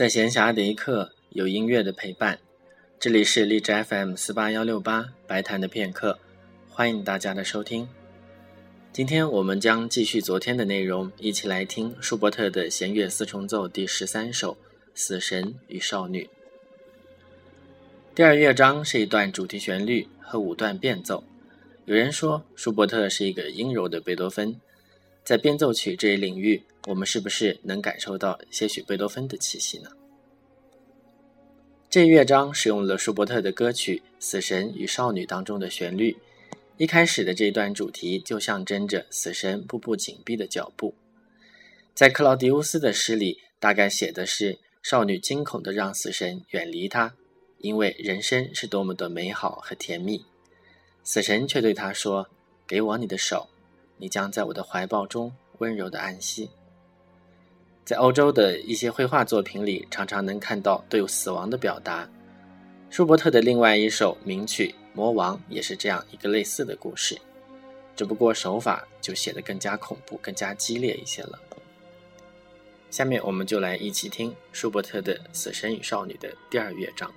在闲暇的一刻，有音乐的陪伴。这里是荔枝 FM 四八幺六八白谈的片刻，欢迎大家的收听。今天我们将继续昨天的内容，一起来听舒伯特的弦乐四重奏第十三首《死神与少女》。第二乐章是一段主题旋律和五段变奏。有人说，舒伯特是一个阴柔的贝多芬。在变奏曲这一领域，我们是不是能感受到些许贝多芬的气息呢？这乐章使用了舒伯特的歌曲《死神与少女》当中的旋律，一开始的这一段主题就象征着死神步步紧逼的脚步。在克劳迪乌斯的诗里，大概写的是少女惊恐地让死神远离她，因为人生是多么的美好和甜蜜。死神却对她说：“给我你的手。”你将在我的怀抱中温柔的安息。在欧洲的一些绘画作品里，常常能看到对死亡的表达。舒伯特的另外一首名曲《魔王》也是这样一个类似的故事，只不过手法就写得更加恐怖、更加激烈一些了。下面我们就来一起听舒伯特的《死神与少女》的第二乐章。